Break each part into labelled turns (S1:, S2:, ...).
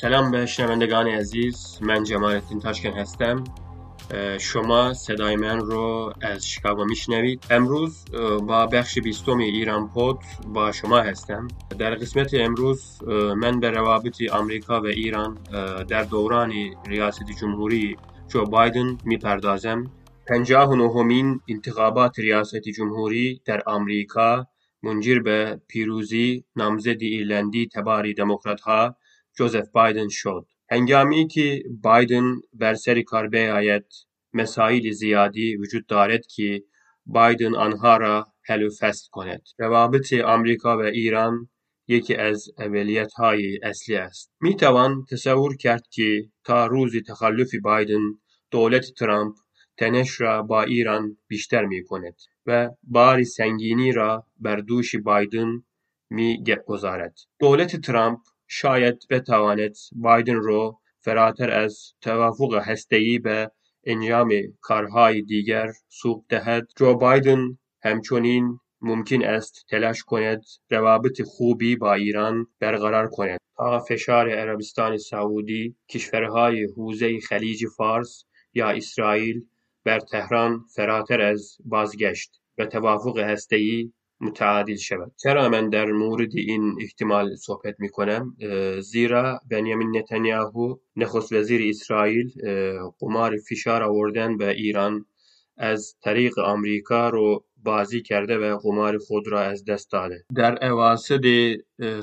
S1: سلام به شنوندگان عزیز. من جمالتین تاشکن هستم. شما صدای من رو از شیکاگو میشنوید. امروز با بخش بیستم ایران پود با شما هستم. در قسمت امروز من به روابط آمریکا و ایران در دوران ریاست جمهوری جو بایدن می‌پردازم. پنجاه نهمین انتخابات ریاست جمهوری در آمریکا منجر به پیروزی نامزد ایرلندی تباری دموکرات ها جوزف بایدن شد هنگامی که بایدن بر سر کار بیاید مسائل زیادی وجود دارد که بایدن آنها را حل و فصل کند روابط آمریکا و ایران یکی از اولیت های اصلی است می توان تصور کرد که تا روز تخلف بایدن دولت ترامپ تنش را با ایران بیشتر می کند و بار سنگینی را بر دوش بایدن می گذارد دولت ترامپ شاید بتواند بایدن رو فراتر از توافق هسته‌ای به انجام کارهای دیگر سوق دهد. جو بایدن همچنین ممکن است تلاش کند روابط خوبی با ایران برقرار کند. تا فشار عربستان سعودی کشورهای حوزه خلیج فارس یا اسرائیل بر تهران فراتر از بازگشت به توافق هسته‌ای متعادل شود. چرا من در مورد این احتمال صحبت می کنم زیرا بنیامین نتانیاهو نخست وزیر اسرائیل قمار فشار آوردن به ایران از طریق آمریکا رو بازی کرده و قمار خود را از دست داده. در اواسط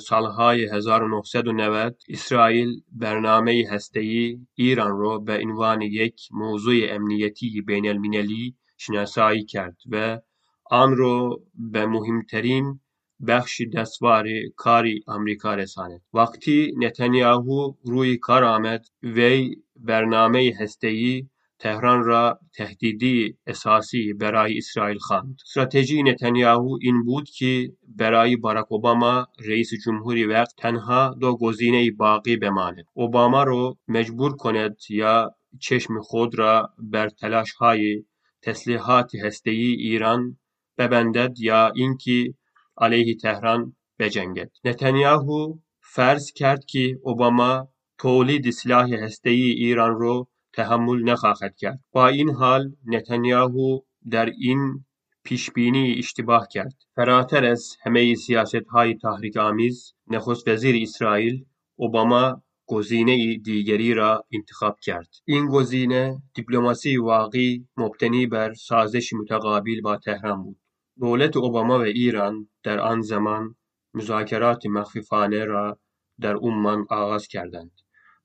S1: سالهای 1990 اسرائیل برنامه هسته‌ای ایران رو به عنوان یک موضوع امنیتی بین المللی شناسایی کرد و آن رو به مهمترین بخش دستوار کاری آمریکا رساند. وقتی نتانیاهو روی کار آمد وی برنامه هسته‌ای تهران را تهدیدی اساسی برای اسرائیل خواند. استراتژی نتانیاهو این بود که برای باراک اوباما رئیس جمهوری وقت تنها دو گزینه باقی بماند. اوباما رو مجبور کند یا چشم خود را بر تلاش های تسلیحات هسته‌ای ایران ببندد یا اینکه علیه تهران بجنگد. نتانیاهو فرض کرد که اوباما تولید سلاح هسته‌ای ایران رو تحمل نخواهد کرد. با این حال نتانیاهو در این پیشبینی اشتباه کرد. فراتر از همه سیاست های تحریک آمیز نخست وزیر اسرائیل اوباما گزینه دیگری را انتخاب کرد. این گزینه دیپلماسی واقعی مبتنی بر سازش متقابل با تهران بود. دولت اوباما و ایران در آن زمان مذاکرات مخفیانه را در عمان آغاز کردند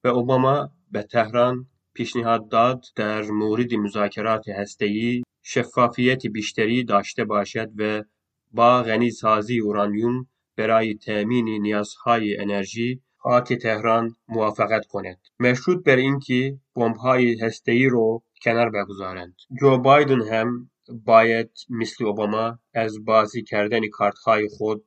S1: و اوباما به تهران پیشنهاد داد در مورد مذاکرات هسته‌ای شفافیت بیشتری داشته باشد و با غنیسازی اورانیوم برای تأمین نیازهای انرژی خاک تهران موافقت کند. مشروط بر اینکه بمب‌های هسته‌ای رو کنار بگذارند. جو بایدن هم باید مثل اوباما از بازی کردن کارتهای خود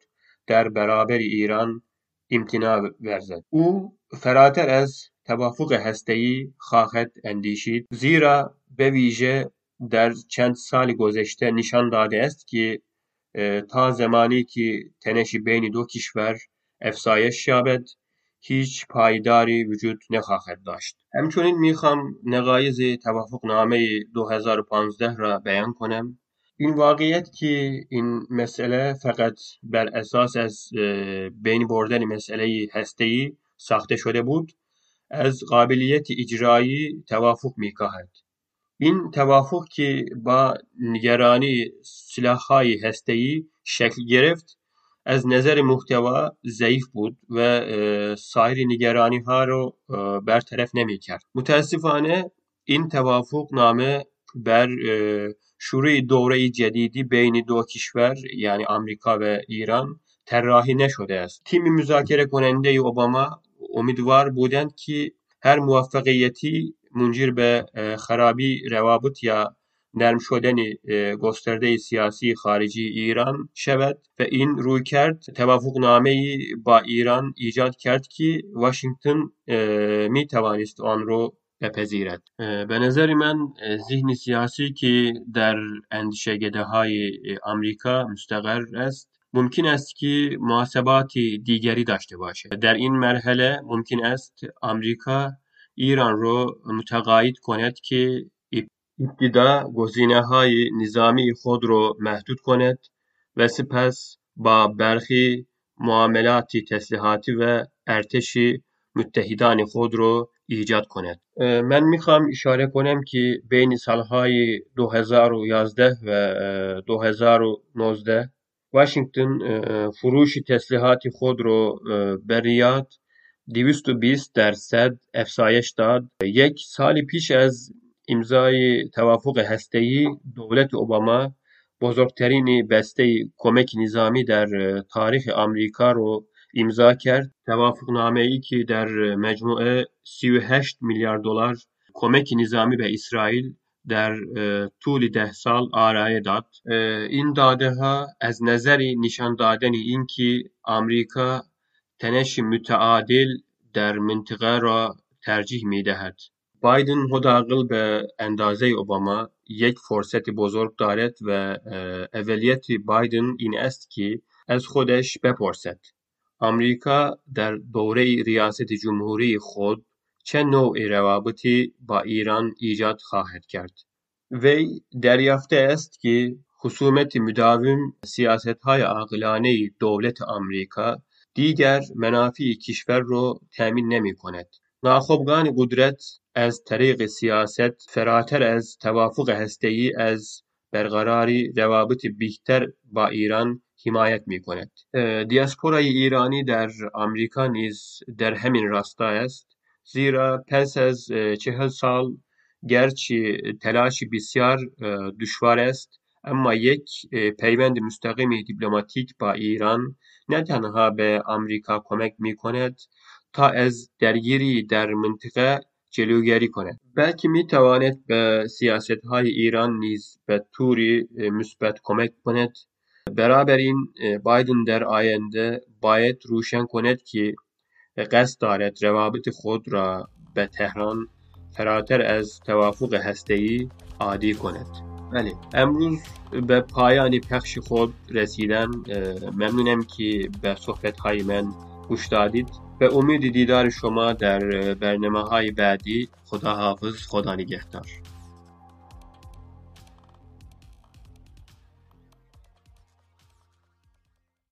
S1: در برابر ایران امتناع ورزد. او فراتر از توافق هسته‌ای خواهد اندیشید زیرا به ویژه در چند سال گذشته نشان داده است که تا زمانی که تنش بین دو کشور افزایش یابد هیچ پایداری وجود نخواهد داشت. همچنین می‌خوام نقایض توافقنامه 2015 را بیان کنم. این واقعیت که این مسئله فقط بر اساس از بین بردن مسئله هسته‌ای ساخته شده بود از قابلیت اجرایی توافق میکاهد. این توافق که با نگرانی سلاحهای هسته‌ای شکل گرفت از نظر محتوا ضعیف بود و سایر نگرانی ها رو برطرف نمی کرد متاسفانه این توافق نامه بر شروع دوره جدیدی بین دو کشور یعنی آمریکا و ایران طراحی نشده است تیم مذاکره کننده اوباما امیدوار بودند که هر موفقیتی منجر به خرابی روابط یا نرم شدن گسترده سیاسی خارجی ایران شود و این روی کرد توافق نامه با ایران ایجاد کرد که واشنگتن می توانست آن رو بپذیرد به نظر من ذهن سیاسی که در اندیشگده های آمریکا مستقر است ممکن است که محاسبات دیگری داشته باشد در این مرحله ممکن است آمریکا ایران را متقاعد کند که ابتدا گزینه های نظامی خود را محدود کند و سپس با برخی معاملات تسلیحاتی و ارتش متحدان خود را ایجاد کند. من می‌خوام اشاره کنم که بین سالهای 2011 و 2019 واشنگتن فروش تسلیحات خود رو به ریاد 220 درصد افزایش داد. یک سال پیش از امضای توافق هسته‌ای دولت اوباما بزرگترین بسته کمک نظامی در تاریخ آمریکا رو امضا کرد. توافقنامه ای که در مجموعه 38 میلیارد دلار کمک نظامی به اسرائیل در طول ده سال آرایه داد. این داده ها از نظری نشان دادن اینکه آمریکا تنش متعادل در منطقه را ترجیح می دهد بایدن حداقل به اندازه اوباما یک فرصت بزرگ دارد و اولیت بایدن این است که از خودش بپرسد آمریکا در دوره ریاست جمهوری خود چه نوع روابطی با ایران ایجاد خواهد کرد وی دریافته است که خصومت مداوم های عاقلانه دولت آمریکا دیگر منافع کشور را تامین نمی کند. ناخبگان قدرت از طریق سیاست فراتر از توافق هسته‌ای از برقراری روابط بیشتر با ایران حمایت می کند. دیاسپورای ایرانی در آمریکا نیز در همین راستا است زیرا پس از چهل سال گرچه تلاش بسیار دشوار است اما یک پیوند مستقیم دیپلماتیک با ایران نه تنها به آمریکا کمک می کند تا از درگیری در منطقه جلوگیری کند. بلکه می تواند به سیاست های ایران نیز به طوری مثبت کمک کند. این بایدن در آینده باید روشن کند که قصد دارد روابط خود را به تهران فراتر از توافق هسته‌ای عادی کند. بله امروز به پایان پخش خود رسیدن ممنونم که به صحبت های من گوش دادید. به امید دیدار شما در برنامه های بعدی خدا حافظ خدا نگهدار.